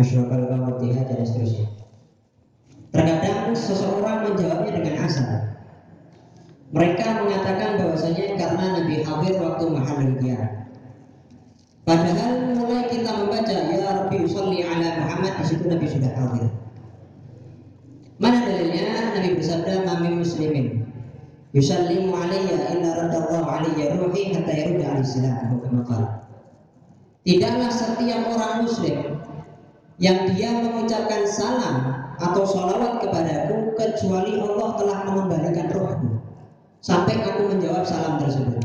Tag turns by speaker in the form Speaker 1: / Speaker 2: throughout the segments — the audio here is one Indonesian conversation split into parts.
Speaker 1: asyrafal kawatiha dan seterusnya terkadang seseorang menjawabnya dengan asal mereka mengatakan bahwasanya karena Nabi hadir waktu mahal Padahal mulai kita membaca ya Rabbi usalli ala Muhammad di situ Nabi sudah hadir. Mana dalilnya? Nabi bersabda mami muslimin yusallimu alayya illa radallahu alayya ruhi hatta yarudda alaihi Tidaklah setiap orang muslim yang dia mengucapkan salam atau sholawat kepadaku kecuali Allah telah mengembalikan rohku sampai aku menjawab salam tersebut.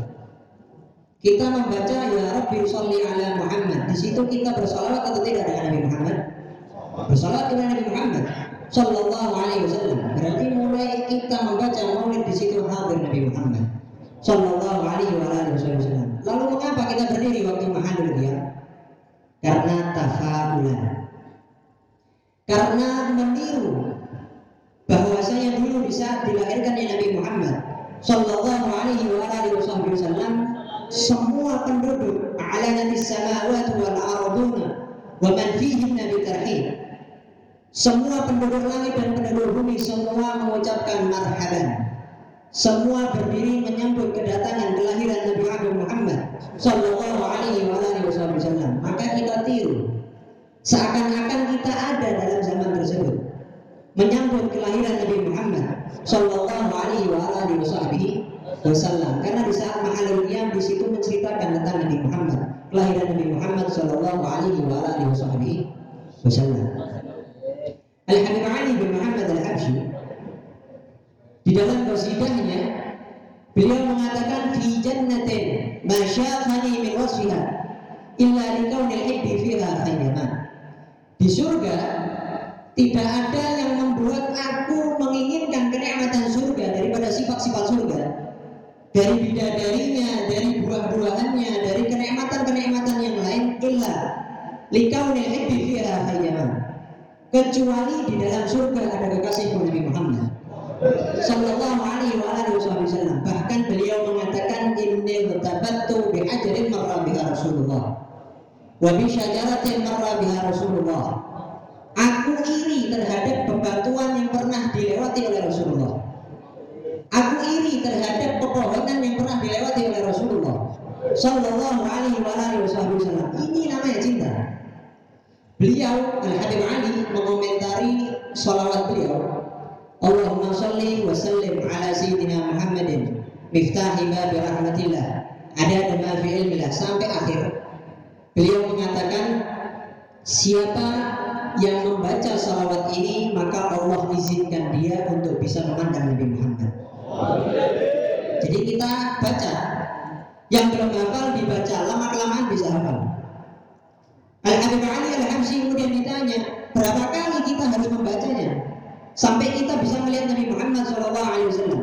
Speaker 1: Kita membaca ya Rabbi sholli ala Muhammad. Di situ kita bersalawat atau tidak dengan Nabi Muhammad? Bersalawat dengan Nabi Muhammad Sallallahu alaihi wasallam. Berarti mulai kita membaca maulid di situ hadir Nabi Muhammad Sallallahu alaihi wasallam. Lalu mengapa kita berdiri waktu mahalul dia? Karena. Karena meniru bahwasanya dulu bisa dilahirkan Nabi Muhammad Sallallahu alaihi wasallam semua penduduk alanat samawati wal arduna wa man fihinna bitarhib semua penduduk langit dan penduduk bumi semua mengucapkan marhaban. Semua berdiri menyambut kedatangan kelahiran Nabi Muhammad sallallahu alaihi wasallam. Maka kita tiru seakan-akan kita ada dalam zaman tersebut. Menyambut kelahiran Nabi Muhammad sallallahu alaihi wasallam. Karena di saat mahalul qiyam di situ menceritakan tentang Nabi Muhammad kelahiran Nabi Muhammad sallallahu alaihi wasallam Al Habib Ali bin Muhammad Al Habsyi di dalam qasidahnya beliau mengatakan fi jannatin ma syafani min wasfiha illa likaunil hibbi fiha khayyaman di surga tidak ada yang membuat aku menginginkan kenikmatan surga daripada sifat-sifat surga dari bidadarinya, dari buah-buahannya, dari kenikmatan-kenikmatan yang lain illa khayyaman. Kecuali di dalam surga ada kekasih Nabi Muhammad sallallahu alaihi wa alihi wasallam. Bahkan beliau mengatakan inni tabattu bi ajrin marra Rasulullah wa marra biha Rasulullah. Aku iri terhadap bebatuan yang pernah dilewati oleh Rasulullah Aku iri terhadap pepohonan yang pernah dilewati oleh Rasulullah Sallallahu alaihi wasallam. Ini namanya cinta. Beliau Al Habib Ali mengomentari salawat beliau. Allahumma salli wa sallim ala sayyidina Muhammadin miftahi babi rahmatillah ada ma fi ilmillah sampai akhir. Beliau mengatakan siapa yang membaca salawat ini maka Allah izinkan dia untuk bisa memandang Nabi Muhammad jadi kita baca. Yang belum hafal dibaca, lama kelamaan bisa hafal. Al Habib Ali Al Habsyi kemudian ditanya, berapa kali kita harus membacanya sampai kita bisa melihat Nabi Muhammad SAW?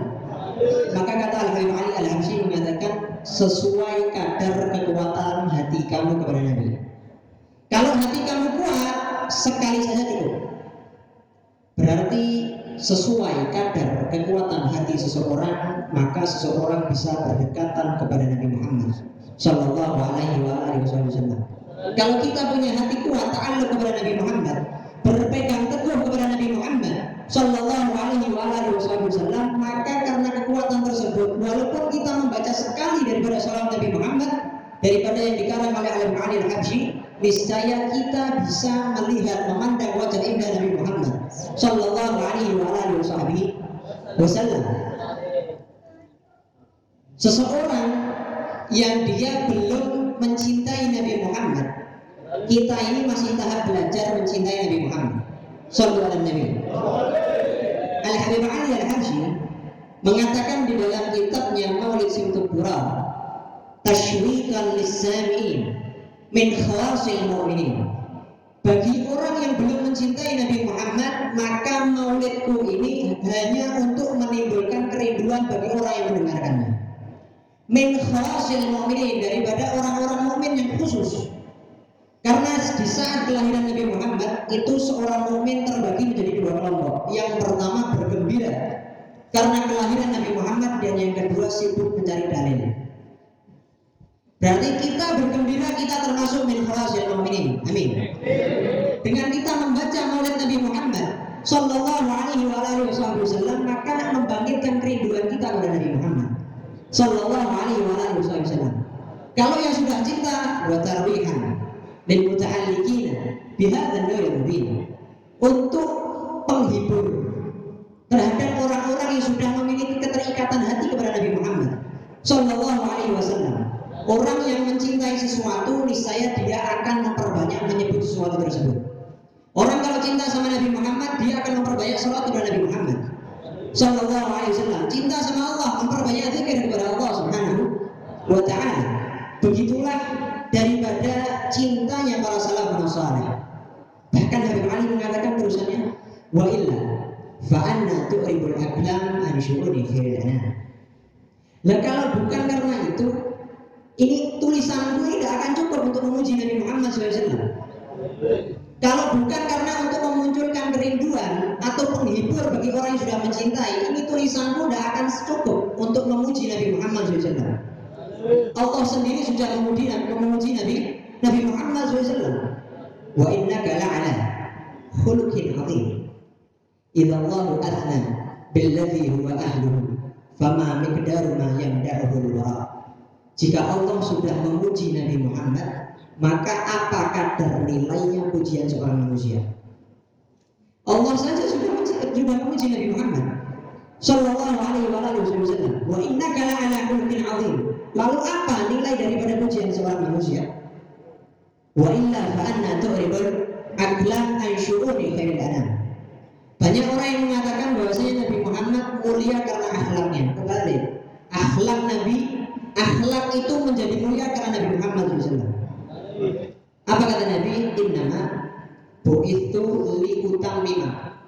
Speaker 1: Maka kata Al Habib Ali Al Habsyi mengatakan sesuai kadar kekuatan hati kamu kepada Nabi. Kalau hati kamu kuat, sekali saja cukup. Berarti sesuai kadar kekuatan hati seseorang maka seseorang bisa berdekatan kepada Nabi Muhammad Shallallahu Alaihi Wasallam. Kalau kita punya hati kuat ta'alluq kepada Nabi Muhammad, berpegang teguh kepada Nabi Muhammad Shallallahu Alaihi Wasallam, sekali daripada salam Nabi Muhammad daripada yang dikarang oleh Alim Ali Al-Habsyi, niscaya kita bisa melihat memandang wajah indah Nabi Muhammad sallallahu alaihi wa alihi wasallam. Seseorang yang dia belum mencintai Nabi Muhammad, kita ini masih tahap belajar mencintai Nabi Muhammad sallallahu alaihi Al Habib Ali Al Habsyi mengatakan di dalam kitabnya Maulid Simtul Pura tashwiqan lis-sami'in min khawasil mu'minin. Bagi orang yang belum mencintai Nabi Muhammad maka maulidku ini hanya untuk menimbulkan kerinduan bagi orang yang mendengarkannya. Min khawasil mu'minin daripada orang-orang mukmin yang khusus. Karena di saat kelahiran Nabi Muhammad itu seorang mukmin terbagi menjadi dua kelompok. Yang pertama bergembira karena kelahiran Nabi Muhammad dan yang kedua sibuk mencari dalil Berarti kita bergembira kita termasuk min khawasil mu'minin. Amin. Dengan kita membaca Maulid Nabi Muhammad Sallallahu alaihi wa alihi wasallam maka membangkitkan kerinduan kita kepada Nabi Muhammad Sallallahu alaihi wa alihi wasallam. Kalau yang sudah cinta wa tarwihan lil muta'alliqina bihadzal naw'il mubin untuk penghibur terhadap orang-orang yang sudah memiliki keterikatan hati kepada Nabi Muhammad Sallallahu alaihi wasallam. Orang yang mencintai sesuatu niscaya dia akan memperbanyak menyebut sesuatu tersebut. Orang kalau cinta sama Nabi Muhammad, dia akan memperbanyak sholat kepada Nabi Muhammad. Sallallahu alaihi wasallam. Cinta sama Allah, memperbanyak zikir kepada Allah Subhanahu wa taala. Begitulah daripada cintanya para salafun saleh. Bahkan Habib Ali mengatakan terusannya, wa illa fa anna tu'ribul aqlam an syu'uni fil Nah kalau bukan karena itu, ini tulisanku ini tidak akan cukup untuk memuji Nabi Muhammad SAW. Kalau bukan karena untuk memunculkan kerinduan atau penghibur bagi orang yang sudah mencintai, ini tulisanmu tidak akan cukup untuk memuji Nabi Muhammad SAW. Allah sendiri sudah memuji, memuji Nabi Nabi Muhammad SAW. Wa inna la'ala khuluqin azim. Idza Allah billadhi huwa ahluhu fama miqdaru ma yamda'uhu Allah. Jika Allah sudah memuji Nabi Muhammad, maka apa kadar nilainya pujian seorang manusia? Allah saja sudah sudah memuji Nabi Muhammad Sallallahu alaihi wasallam. Wa inna kala ala khuluqin azim. Lalu apa nilai daripada pujian seorang manusia? Wa illa fa anna tu'ribul aklam an syu'uni khairil anam. Banyak orang yang mengatakan bahwasanya Nabi Muhammad mulia karena akhlaknya. Kembali, akhlak Nabi, akhlak itu menjadi mulia karena Nabi Muhammad SAW. Apa kata Nabi? Innama bu'ithu li utammima.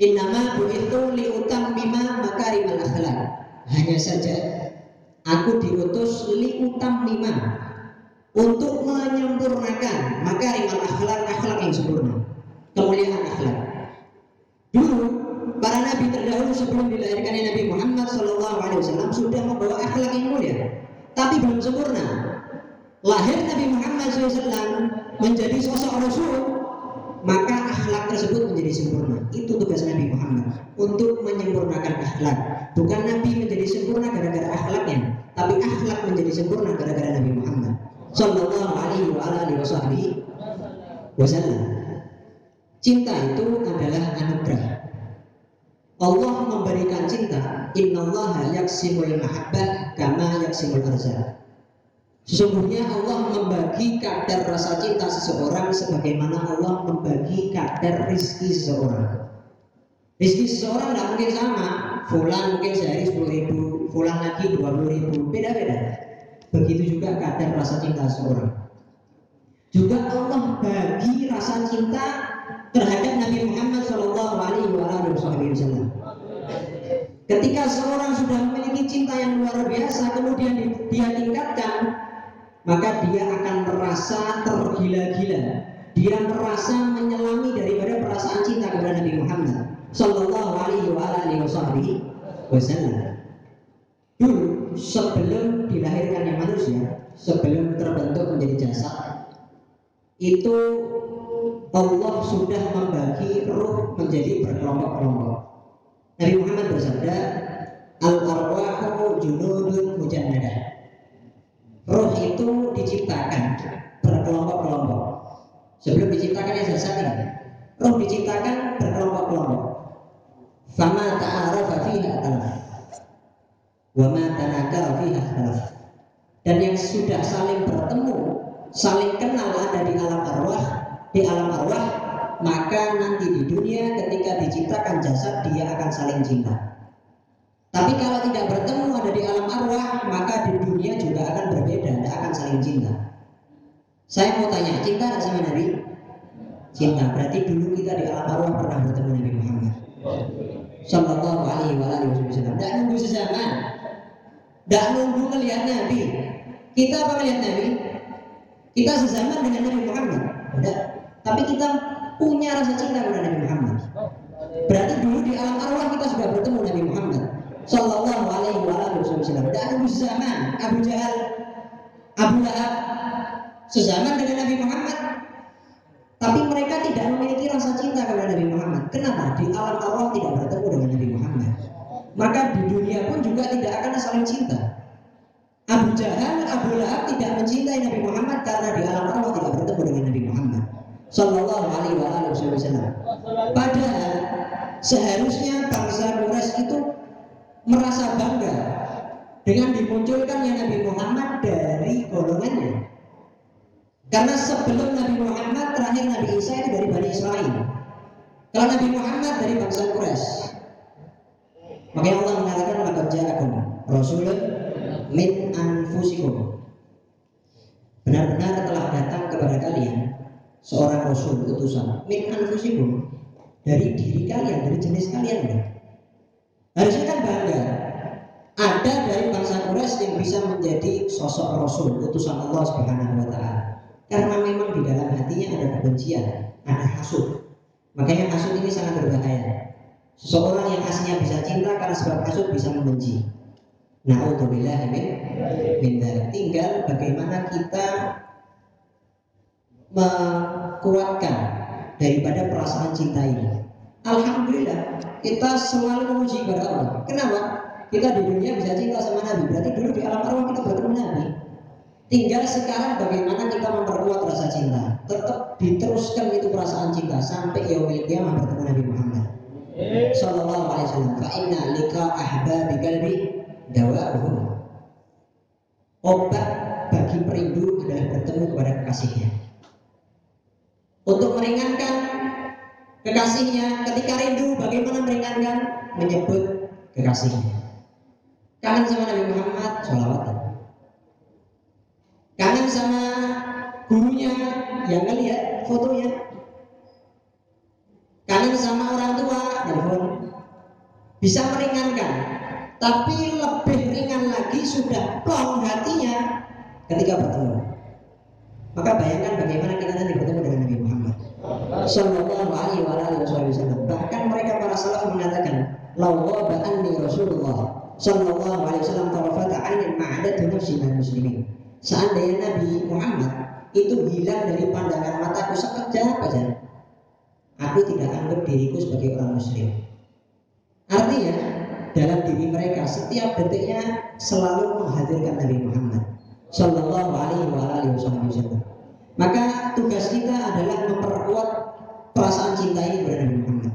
Speaker 1: Innama bu'ithu li utammima makarimal akhlak. Hanya saja aku diutus li utammima untuk menyempurnakan makarimal akhlak akhlak yang sempurna. Kemuliaan akhlak. Dulu para nabi terdahulu sebelum dilahirkannya Nabi Muhammad SAW sudah membawa akhlak yang mulia, tapi belum sempurna. Lahir Nabi Muhammad SAW menjadi sosok Rasul maka akhlak tersebut menjadi sempurna. Itu tugas Nabi Muhammad untuk menyempurnakan akhlak. Bukan Nabi menjadi sempurna gara-gara akhlaknya tapi akhlak menjadi sempurna gara-gara Nabi Muhammad Sallallahu alaihi wa alihi wasallam cinta itu adalah anugerah Allah memberikan cinta innallaha yaksimul mahabbah kama yaksimul arzak Sesungguhnya Allah membagi kadar rasa cinta seseorang sebagaimana Allah membagi kadar rizki seseorang. Rizki seseorang tidak mungkin sama. Fulan mungkin sehari sepuluh ribu, fulan lagi dua puluh ribu, beda-beda. Begitu juga kadar rasa cinta seseorang. Juga Allah bagi rasa cinta terhadap Nabi Muhammad Shallallahu Alaihi Wasallam. Ketika seorang sudah memiliki cinta yang luar biasa, kemudian dia tingkatkan maka dia akan merasa tergila-gila. Dia merasa menyelami daripada perasaan cinta kepada Nabi Muhammad Sallallahu alaihi wa alihi wasallam. Dulu sebelum dilahirkannya manusia, sebelum terbentuk menjadi jasad, itu Allah sudah membagi ruh menjadi berkelompok-kelompok. Nabi Muhammad bersabda, Al-arwahu junudun mujannadah roh itu diciptakan berkelompok-kelompok. Sebelum diciptakan sesat ini, roh diciptakan berkelompok-kelompok. Fama ta'arafa fiha alaf. Wa ma tanakara fiha alaf. Dan yang sudah saling bertemu, saling kenal ada di alam arwah, di alam arwah, maka nanti di dunia ketika diciptakan jasad dia akan saling cinta. Tapi kalau tidak bertemu ada di alam arwah, maka di dunia juga akan berbeda, tidak akan saling cinta. Saya mau tanya, cinta tidak sama Nabi? Cinta. Berarti dulu kita di alam arwah pernah bertemu Nabi Muhammad. Sallallahu alaihi wa alihi wasallam. Tidak nunggu sezaman. Tidak nunggu melihat Nabi. Kita apa melihat Nabi? Kita sezaman dengan Nabi Muhammad. Tidak. Tapi kita punya rasa cinta kepada Nabi Muhammad. Berarti dulu di alam arwah kita sudah bertemu Nabi Muhammad. Sallallahu alaihi wa wasallam. Dan Abu zaman Abu Jahal, Abu Lahab sezaman dengan Nabi Muhammad. Tapi mereka tidak memiliki rasa cinta kepada Nabi Muhammad. Kenapa? Di alam Allah tidak bertemu dengan Nabi Muhammad. Maka di dunia pun juga tidak akan saling cinta. Abu Jahal, Abu Lahab tidak mencintai Nabi Muhammad karena di alam Allah tidak bertemu dengan Nabi Muhammad. Sallallahu alaihi wasallam. Padahal seharusnya bangsa Quraisy itu merasa bangga dengan dimunculkannya Nabi Muhammad dari golongannya. Karena sebelum Nabi Muhammad terakhir Nabi Isa itu dari Bani Israel. Kalau Nabi Muhammad dari bangsa Quraisy. Makanya Allah mengatakan laqad ja'akum rasulun min anfusikum. Benar-benar telah datang kepada kalian seorang rasul utusan min anfusikum dari diri kalian, dari jenis kalian. Harusnya kan bangga ada dari bangsa Quraisy yang bisa menjadi sosok rasul utusan Allah Subhanahu wa taala. Karena memang di dalam hatinya ada kebencian, ada hasud. Makanya hasud ini sangat berbahaya. Seseorang yang aslinya bisa cinta karena sebab hasud bisa membenci. Nauzubillah min min Tinggal bagaimana kita menguatkan daripada perasaan cinta ini. Alhamdulillah kita selalu memuji kepada Allah. Kenapa? Kita di dunia bisa cinta sama Nabi. Berarti dulu di alam arwah kita bertemu Nabi. Tinggal sekarang bagaimana kita memperkuat rasa cinta. Tetap diteruskan itu perasaan cinta sampai yaumil qiyamah bertemu Nabi Muhammad. Sallallahu alaihi wasallam. Fa inna lika ahbabi qalbi dawa'uhum. Obat bagi perindu adalah bertemu kepada kekasihnya. Untuk meringankan kekasihnya. Ketika rindu, bagaimana meringankan? Menyebut kekasihnya. Kangen sama Nabi Muhammad, sholawat. Kangen sama gurunya yang ngelihat fotonya. Kangen sama orang tua telepon bisa meringankan tapi lebih ringan lagi sudah plong hatinya ketika bertemu. Maka bayangkan bagaimana kita nanti bertemu dengan Nabi Sallallahu alaihi wasallam. Bahkan mereka para salaf mengatakan lawwa anni Rasulullah Sallallahu alaihi wasallam tarafata ainin ma'adatu nafsi muslimin. Seandainya Nabi Muhammad itu hilang dari pandangan mataku sekejap saja aku tidak anggap diriku sebagai orang muslim. Artinya dalam diri mereka setiap detiknya selalu menghadirkan Nabi Muhammad Shallallahu Alaihi Wasallam maka tugas kita adalah memperkuat perasaan cinta ini kepada Nabi Muhammad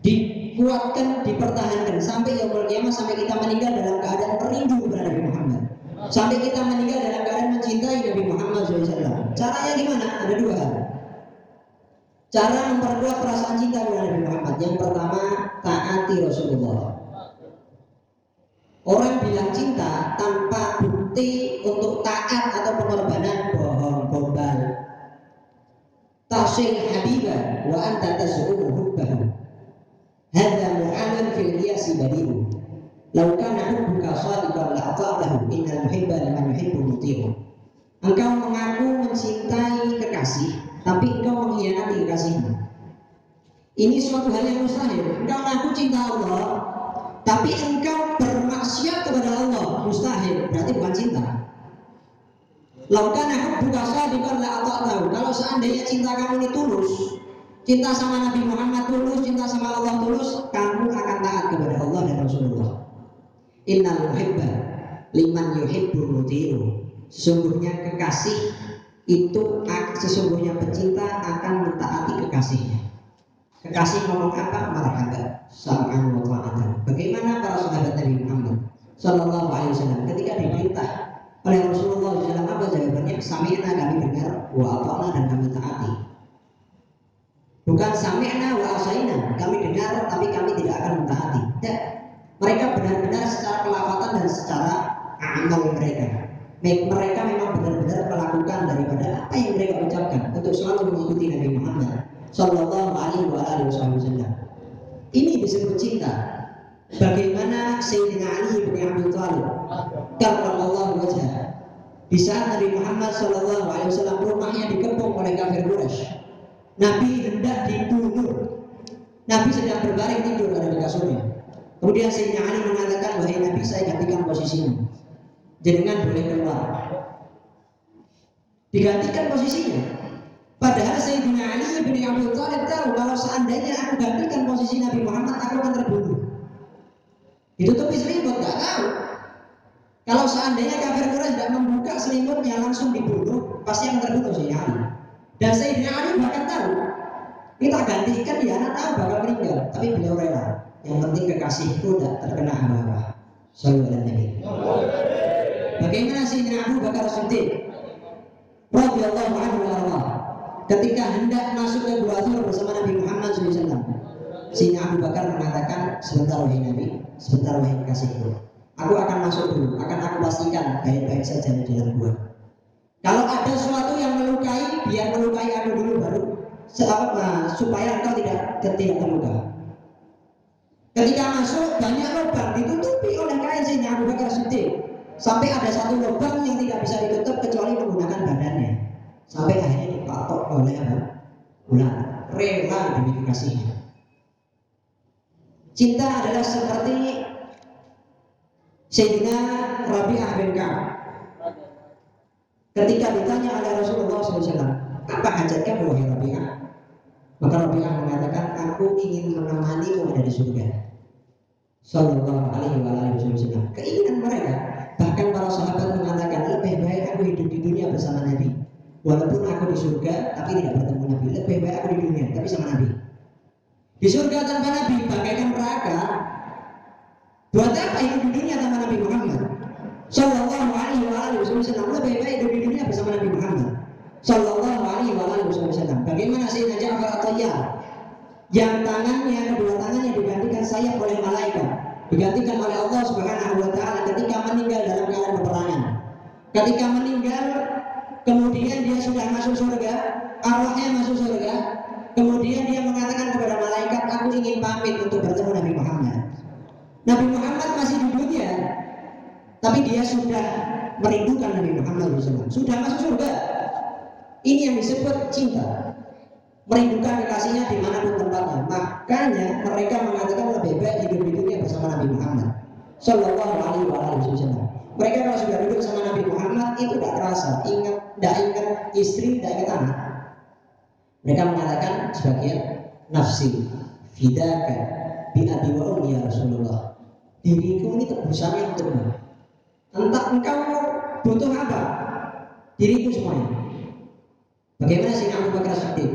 Speaker 1: dikuatkan, dipertahankan sampai yang kiamat sampai kita meninggal dalam keadaan merindu kepada Nabi Muhammad sampai kita meninggal dalam keadaan mencintai Nabi Muhammad SAW. Caranya gimana? Ada dua. Cara memperkuat perasaan cinta kepada Nabi Muhammad. Yang pertama, taati Rasulullah. Orang bilang cinta tanpa bukti untuk taat atau pengorbanan bohong, gombal. Tasing habibah wa anta taz'umu hubbahu. Hadza mu'alan fil qiyasi badi'u. Lau kana hubbuka sadiqan la ata'tahu innal muhibba liman yuhibbu muti'u. Engkau mengaku mencintai kekasih, tapi engkau mengkhianati kekasihmu. Ini suatu hal yang mustahil. Engkau mengaku cinta Allah, tapi engkau bermaksiat kepada Allah, mustahil. Berarti bukan cinta. Laukana hubbuka sadiqan la ata'tahu. Kalau seandainya cinta kamu ini tulus, cinta sama Nabi Muhammad tulus, cinta sama Allah tulus, kamu akan taat kepada Allah dan Rasulullah. Innal muhibba liman yuhibbu muti'u. Sesungguhnya kekasih itu sesungguhnya pecinta akan mentaati kekasihnya. Kekasih ngomong apa? Marhaba, sam'an wa ta'atan. Bagaimana para sahabat Nabi Muhammad Sallallahu Alaihi Wasallam ketika diperintah oleh Rasulullah SAW apa jawabannya? Sami'na kami dengar, wa ata'na dan kami taati. Bukan sami'na wa asaina, kami dengar tapi kami tidak akan mentaati. Tidak, mereka benar-benar secara pelafatan dan secara amal mereka. Mereka memang benar-benar melakukan daripada apa yang mereka ucapkan untuk selalu mengikuti Nabi Muhammad Sallallahu Alaihi Wasallam. Ini disebut cinta. Bagaimana Sayyidina Ali bin Abi Thalib Allah wajah di saat Nabi Muhammad Sallallahu Alaihi Wasallam rumahnya dikepung oleh kafir Quraisy. Nabi hendak dibunuh. Nabi sedang berbaring tidur pada kasurnya. Kemudian Sayyidina Ali mengatakan, wahai Nabi saya gantikan posisinya. Jenengan boleh keluar. Digantikan posisinya. Padahal Sayyidina Ali bin posisi Nabi Muhammad aku akan terbunuh. Ditutupi selimut, nggak tahu. Kalau seandainya kafir Quraisy tidak membuka selimutnya langsung dibunuh, pasti akan terbunuh Sayyidina Ali. Dan Sayyidina Ali bahkan tahu. Kita gantikan dia anak tahu bakal meninggal, tapi beliau rela. Yang penting kekasihku tidak terkena apa-apa. Sallallahu Nabi. Bagaimana Sayyidina Abu Bakar Siddiq? Radhiyallahu anhu wa Ketika hendak masuk ke Gua Thur bersama Nabi Muhammad SAW, Sayyidina Abu Bakar mengatakan, sebentar wahai Nabi, sebentar wahai kekasihku Aku akan masuk dulu, akan aku pastikan baik-baik saja di dalam gua. Kalau ada sesuatu yang melukai, biar melukai aku dulu baru nah, supaya engkau tidak tidak terluka. Ketika masuk banyak lubang ditutupi oleh kain sehingga Abu Bakar Siddiq sampai ada satu lubang yang tidak bisa ditutup kecuali menggunakan badannya sampai akhirnya dipatok oleh apa? Ular rela demi kekasihnya. Cinta adalah seperti Sayyidina Rabi'ah bin Ka'ab. Ketika ditanya oleh Rasulullah SAW apa hajat kamu wahai Rabi'ah? Maka Rabi'ah mengatakan aku ingin menemanimu ada di surga. Sallallahu alaihi wasallam. Keinginan mereka bahkan para sahabat mengatakan lebih baik aku hidup di dunia bersama Nabi walaupun aku di surga tapi tidak bertemu Nabi lebih baik aku di dunia tapi sama Nabi di surga tanpa Nabi bagaikan neraka Buat apa hidup di dunia tanpa Nabi Muhammad? Sallallahu alaihi wa alihi wasallam lebih baik hidup di dunia bersama Nabi Muhammad. Sallallahu alaihi wa alihi wasallam. Bagaimana Sayyidina Ja'far At-Tayyar yang tangannya kedua tangannya digantikan sayap oleh malaikat, digantikan oleh Allah Subhanahu wa taala ketika meninggal dalam keadaan peperangan. Ketika meninggal kemudian dia sudah masuk surga, arwahnya masuk surga, kemudian dia mengatakan kepada malaikat, "Aku ingin pamit untuk bertemu Nabi Muhammad." Nabi Muhammad masih di dunia, tapi dia sudah merindukan Nabi Muhammad SAW. Sudah masuk surga. Ini yang disebut cinta. Merindukan kekasihnya di mana pun tempatnya. Makanya mereka mengatakan lebih baik hidup di dunia bersama Nabi Muhammad. Sallallahu alaihi wasallam. Mereka kalau sudah duduk bersama Nabi Muhammad itu tidak terasa, ingat, tidak ingat istri, tidak ingat anak. Mereka mengatakan sebagian nafsi, fidaka, bi abi wa ya Rasulullah. Diriku ini tebusannya untukmu entah engkau butuh apa? Diriku semuanya. Bagaimana sih Abu Bakar Siddiq?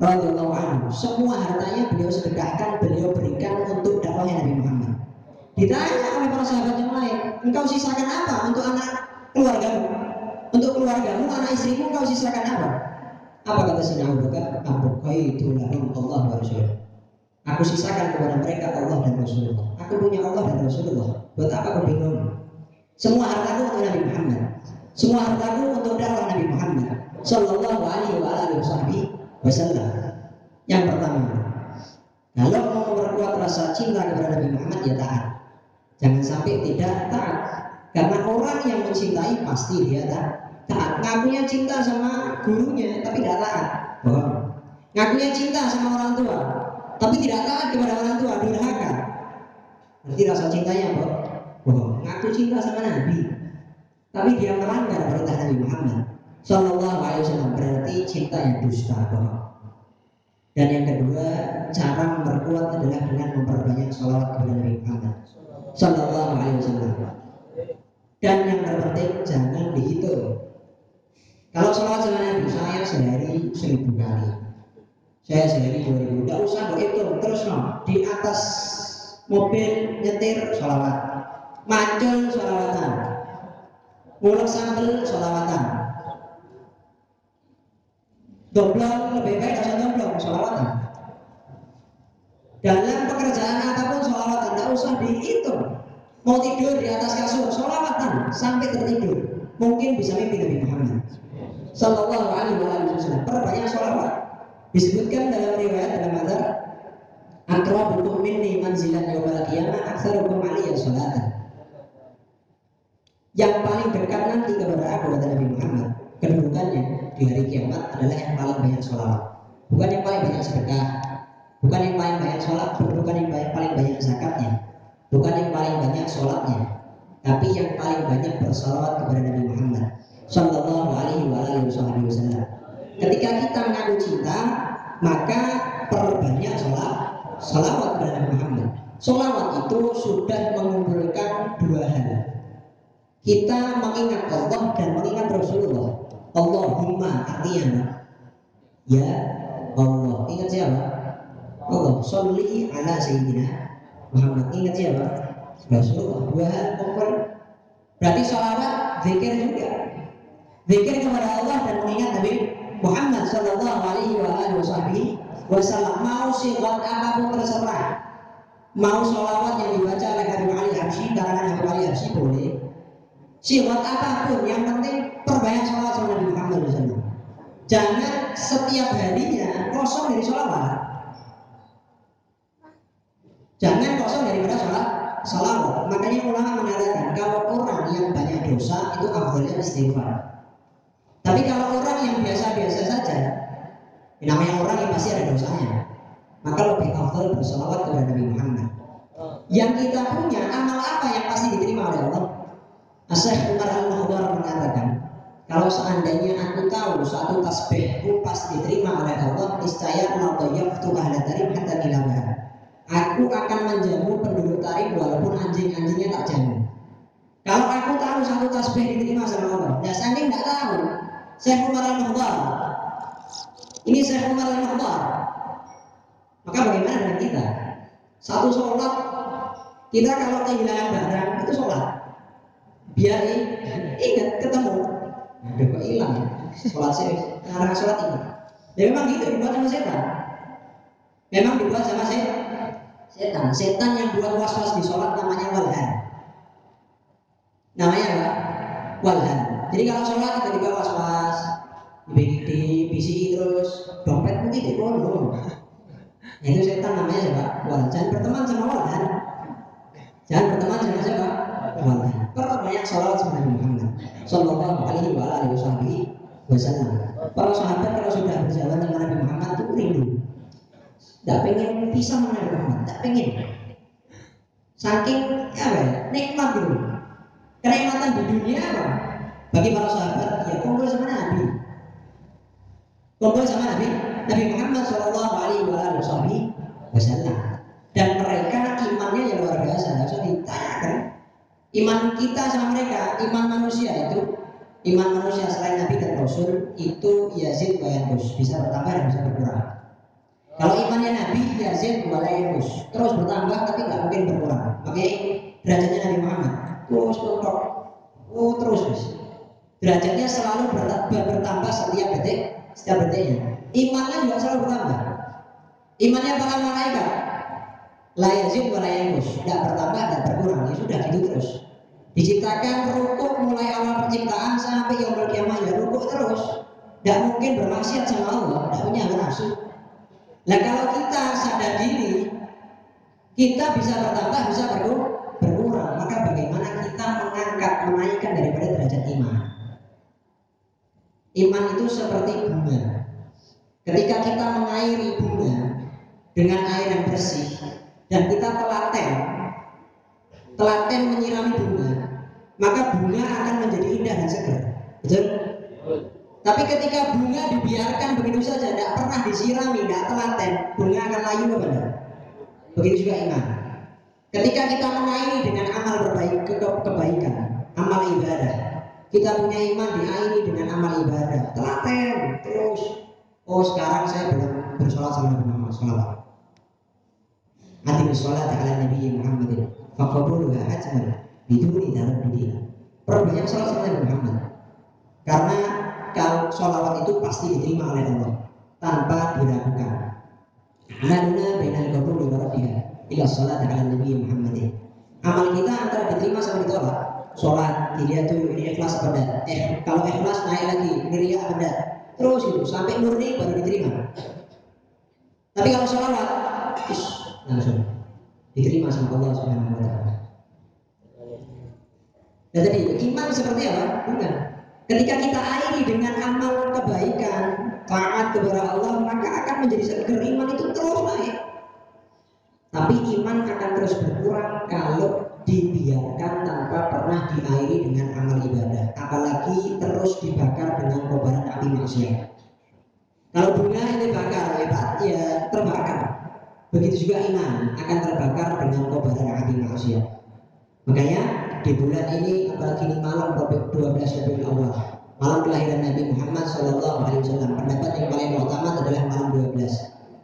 Speaker 1: Radhiyallahu anhu. Semua hartanya beliau sedekahkan beliau berikan untuk dakwahnya Nabi Muhammad ditanya oleh para sahabat yang lain engkau sisakan apa untuk anak keluargamu untuk keluargamu anak istrimu engkau sisakan apa apa kata Sina Abu Bakar Abu itu lahum Allah wa Rasulullah Aku sisakan kepada mereka Allah dan Rasulullah. Aku punya Allah dan Rasulullah. Buat apa kau bingung? Semua hartaku untuk Nabi Muhammad. Semua hartaku untuk dakwah Nabi Muhammad. Sallallahu alaihi wa alihi wasallam. Yang pertama, kalau mau memperkuat rasa cinta kepada Nabi Muhammad ya taat. Jangan sampai tidak taat. Karena orang yang mencintai pasti dia taat. Taat. Ngakunya cinta sama gurunya tapi tidak taat. Bohong. Ngakunya cinta sama orang tua tapi tidak taat kepada orang tua durhaka nanti rasa cintanya apa bohong ngaku cinta sama Nabi tapi dia melanggar perintah Nabi Muhammad Sallallahu Alaihi Wasallam berarti cinta yang dusta bohong dan yang kedua cara memperkuat adalah dengan memperbanyak salawat kepada Nabi Muhammad Sallallahu Alaihi Wasallam. Dan yang terpenting jangan dihitung. Kalau salawat sama Nabi saya sehari seribu kali. Saya sehari dua ribu. Tidak usah berhitung terus no. Di atas mobil nyetir sholawat. Macul sholawatan. Mulai sambel sholawatan. Doblong lebih baik asal doblong sholawatan. Dalam pekerjaan mau tidur di atas kasur sholawatan sampai tertidur. Mungkin bisa mimpi Nabi Muhammad Sallallahu alaihi wasallam. Perbanyak sholawat Disebutkan dalam riwayat dalam mazhab akrabukum minni manzilan yaumil qiyamah aktsarukum aliyya salatan. Yang paling dekat nanti kepada aku kata Nabi Muhammad kedudukannya di hari kiamat adalah yang paling banyak sholawat bukan yang paling banyak sedekah bukan yang paling banyak sholat bukan yang paling banyak zakatnya bukan yang paling banyak sholatnya tapi yang paling banyak bersolawat kepada Nabi Muhammad Sallallahu alaihi wasallam Ketika kita mengaku cinta, maka perbanyak sholat salawat kepada Nabi Muhammad. Salawat itu sudah mengumpulkan dua hal. Kita mengingat Allah dan mengingat Rasulullah. Allahumma artinya Ya Allah. Ingat siapa? Allah. Salli ala Sayyidina Muhammad. Ingat siapa? Rasulullah. Dua hal pokok. Berarti salawat zikir juga. Zikir kepada Allah dan mengingat Nabi Muhammad Sallallahu Alaihi Wasallam mau sifat apa pun terserah mau sholawat yang dibaca oleh Habib Ali Habsyi karangan Habib Ali Habsyi boleh sifat apa pun yang penting perbanyak sholawat sama Nabi Muhammad SAW jangan setiap harinya kosong dari sholawat jangan kosong daripada sholat sholawat makanya ulama mengatakan kalau orang yang banyak dosa itu afdalnya istighfar tapi kalau orang yang biasa-biasa saja, namanya orang yang pasti ada dosanya, maka lebih afdal bersolawat kepada Nabi Muhammad. Yang kita punya amal apa yang pasti diterima oleh Allah? Asyik Umar al mengatakan, kalau seandainya aku tahu satu tasbihku pasti diterima oleh Allah, niscaya la tuh ahla tarim hatta nilabah. Aku akan menjamu penduduk tarim walaupun anjing-anjingnya tak jamu. Kalau aku tahu satu tasbih diterima sama Allah, nah seandainya nggak tahu, Syekh Umar al-Mukhtar. Ini Syekh Umar al-Mukhtar. Maka bagaimana dengan kita? Satu sholat, kita kalau kehilangan barang itu sholat. Biar ingat ketemu. Ada kok hilang ya? Sholat sih, karena sholat ini. Ya memang gitu dibuat sama setan. Memang dibuat sama setan. Setan, setan yang buat was-was di sholat namanya walhan. Namanya apa? Walhan. Jadi kalau sholat kita juga was-was, di PCI terus, dompet mungkin di kono. Nah, itu setan namanya siapa? Wal. Jangan berteman sama wal kan? Jangan berteman sama siapa? Wal. banyak sholat sama Muhammad Sallallahu alaihi wa alihi wasallam. Para sahabat kalau sudah berjalan dengan Nabi Muhammad itu rindu. Tidak pengen pisah Muhammad, tidak pengen. Saking apa ya, nikmat gitu. Kenikmatan di dunia apa? Bagi para sahabat, ya kumpul sama Nabi. Kumpul sama Nabi, Nabi Muhammad Shallallahu Alaihi Wasallam. Dan mereka imannya yang luar biasa. Harus ditanyakan. Iman kita sama mereka, iman manusia itu, iman manusia selain Nabi dan Rasul itu Yazid wa Yanus bisa bertambah dan bisa berkurang. Kalau imannya Nabi Yazid wa Yanus terus. Bertambah tapi nggak mungkin berkurang. Makanya derajatnya Nabi Muhammad. Terus terus, oh, terus terus. Derajatnya selalu bertambah setiap detik setiap detiknya. Imannya juga selalu bertambah. Imannya para malaikat layazid wa layangus tidak bertambah tidak berkurang. Ya sudah gitu terus. Diciptakan rukuk mulai awal penciptaan sampai yang kiamah ya rukuk terus. Tidak mungkin bermaksiat sama Allah tidak punya nafsu nah kalau kita sadar diri kita bisa bertambah bisa berkurang maka bagaimana kita mengangkat menaikkan daripada derajat iman Iman itu seperti bunga. Ketika kita mengairi bunga dengan air yang bersih dan kita telaten, telaten menyirami bunga, maka bunga akan menjadi indah dan segar. Betul? Tapi ketika bunga dibiarkan begitu saja, tidak pernah disirami, tidak telaten, bunga akan layu apa Begitu juga iman. Ketika kita mengairi dengan amal berbaik, kebaikan, amal ibadah, kita punya iman diairi dengan amal ibadah. Telaten terus. Oh sekarang saya belum bersolat sama Nabi Muhammad Sallallahu Hati bersolat ala Nabi Muhammad. Fakabuluha ajmal Biduni dalam bidina. Perbanyak sholat sama Nabi Muhammad. Karena kalau sholawat itu pasti diterima oleh Allah Tanpa diragukan. Amaluna bainal qabul wa rabbiha Ila sholat ala Nabi Muhammad. Amal kita antara diterima sama ditolak. Sholat dilihat tuh ini ikhlas apa eh kalau ikhlas naik lagi ria ada terus itu sampai murni baru diterima. Tapi kalau sholawat langsung diterima sama Allah Subhanahu wa taala. Dan tadi iman seperti apa? Bukan. Ketika kita airi dengan amal kebaikan, taat kepada Allah, maka akan menjadi seger. Iman itu terus naik. Tapi iman akan terus berkurang kalau dibiarkan tanpa pernah diairi dengan amal ibadah apalagi terus dibakar dengan kobaran api maksiat kalau bunga ini bakar hebat ya terbakar Begitu juga iman akan terbakar dengan kobaran api manusia. Makanya di bulan ini ini malam 12 Rabiul Awal, malam kelahiran Nabi Muhammad Shallallahu Alaihi Wasallam. Pendapat yang paling utama adalah malam 12.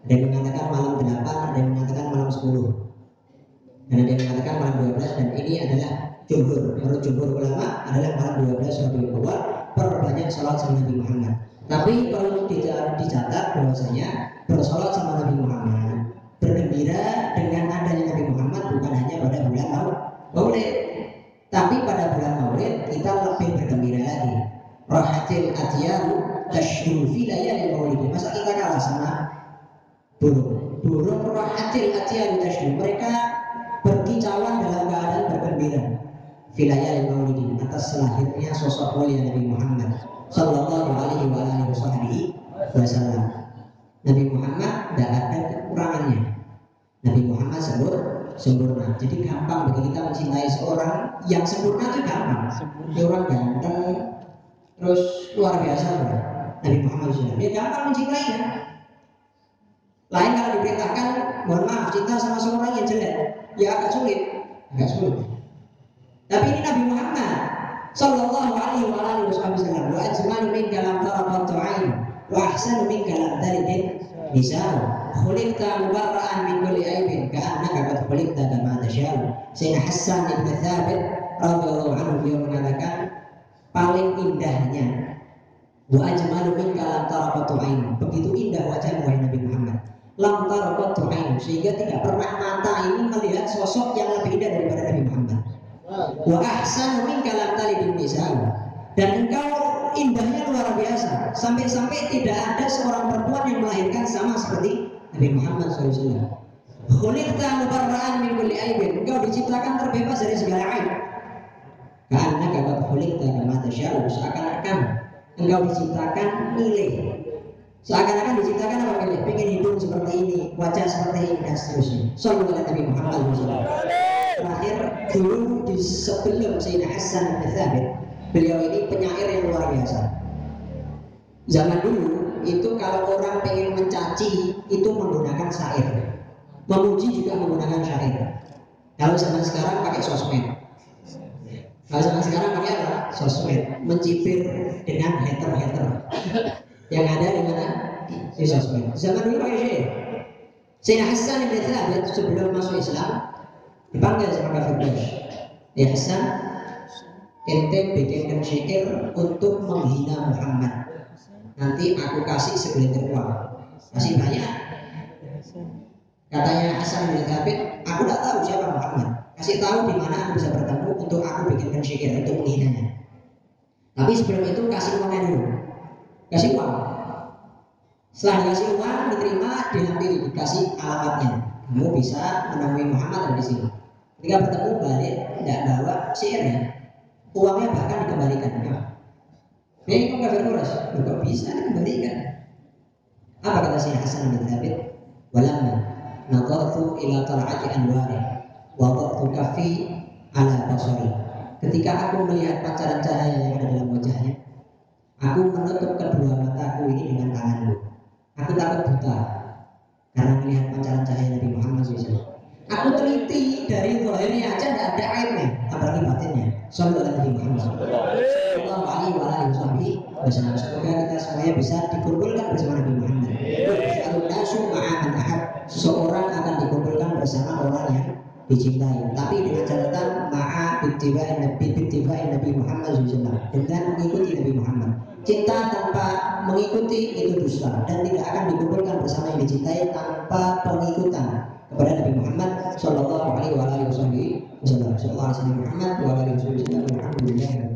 Speaker 1: Ada yang mengatakan malam 8, ada yang mengatakan malam 10. Dan ada yang mengatakan malam 12 dan ini adalah jumhur. Menurut jumhur ulama adalah malam 12 Rabiul Awal. Perbanyak sholat sama Nabi Muhammad. Tapi tidak dicatat bahwasanya bersolat sama Nabi Muhammad bergembira dengan adanya Nabi Muhammad bukan hanya pada bulan Maulid, tapi pada bulan Maulid kita lebih bergembira lagi. Rahatil atyaru tashru fi layali maulid. Masa kita kalah sama burung? Burung rahatil atyaru tashru. Mereka berkicauan dalam keadaan bergembira. Fi layali maulid atas lahirnya sosok mulia Nabi Muhammad sallallahu alaihi wa alihi wasallam. Nabi Muhammad tidak ada kekurangannya. Nabi Muhammad sebut sempurna. Jadi gampang bagi kita mencintai seorang yang sempurna itu gampang. Dia orang ganteng, terus luar biasa bro. Nabi Muhammad SAW. Dia gampang mencintainya. Lain kalau diperintahkan, mohon maaf, cinta sama seorang yang jelek, ya agak sulit, agak sulit. Tapi ini Nabi Muhammad Sallallahu alaihi wasallam Wa ajmalu min kalam tarafatu ain Wa ahsanu min kalam dalidin Misal Khuliqta mubarra'an min kulli aibin Ka'annaka qad khuliqta kama tasya'u Sayyidina Hassan ibn Thabit radhiyallahu anhu beliau mengatakan paling indahnya wa ajmalu min kalam tarafatu ain. Begitu indah wajah wahai Nabi Muhammad. Lam tarafatu ain sehingga tidak pernah mata ini melihat sosok yang lebih indah daripada Nabi Muhammad. Wa ahsanu min kalam talibin misal dan engkau indahnya luar biasa. Sampai-sampai tidak ada seorang perempuan yang melahirkan sama seperti Nabi Muhammad SAW. Khuliqta mubarra'an min kulli aibin. Engkau diciptakan terbebas dari segala aib. Karena kata khuliqta kama tasya'u seakan-akan engkau diciptakan milih. Seakan-akan diciptakan apa milih? Pengen hidung seperti ini wajah seperti ini dan seterusnya. Sallallahu Nabi Muhammad SAW. Terakhir dulu di sebelum Sayyidina Hasan bin Thabit beliau ini penyair yang luar biasa. Zaman dulu itu kalau orang pengen mencaci itu menggunakan syair. Memuji juga menggunakan syair. Kalau zaman sekarang pakai sosmed. Kalau zaman sekarang pakai apa? sosmed. Mencibir dengan hater-hater. Yang ada di mana? di sosmed. Zaman dulu pakai syair. Sayyidina Hasan bin Thabit sebelum masuk Islam dipanggil sama kafir Quraisy. Ya Hasan ente bikinkan syair untuk menghina Muhammad nanti aku kasih segelintir uang. Kasih banyak. Katanya Hasan bin Thabit aku tidak tahu siapa Muhammad. Kasih tahu di mana aku bisa bertemu untuk aku bikinkan syair untuk menghinanya. Tapi sebelum itu kasih uangnya dulu. Kasih uang. Setelah dikasih uang diterima dihampiri dikasih alamatnya. Kamu bisa menemui Muhammad ada di sini. Ketika bertemu balik tidak bawa syairnya uangnya bahkan dikembalikan kok kafir Quraisy. Kok bisa dikembalikan apa kata Syekh Hasan bin Thabit? Walamma nadartu ila tal'ati anwari wa wada'tu kafi ala basari. Ketika aku melihat pancaran cahaya yang ada dalam wajahnya aku menutup kedua mataku ini dengan tanganku. Aku takut buta karena melihat pancaran cahaya Nabi Muhammad SAW. Aku teliti dari zahirnya aja tidak ada airnya, apalagi batinnya. Sallallahu Nabi Muhammad Sallallahu alaihi wasallam. Semoga kita semuanya bisa dikumpulkan bersama Nabi Muhammad. Satu nasu ma'aman ahad. Seseorang akan dikumpulkan bersama orang yang dicintai. Tapi dengan catatan ma'a bittiba'i Nabi bittiba'i Nabi Muhammad SAW dengan mengikuti Nabi Muhammad. Cinta tanpa mengikuti itu dusta dan tidak akan dikumpulkan bersama yang dicintai tanpa pengikutan kepada Nabi Muhammad Shallallahu Alaihi Wasallam. Sallallahu Alaihi Muhammad wa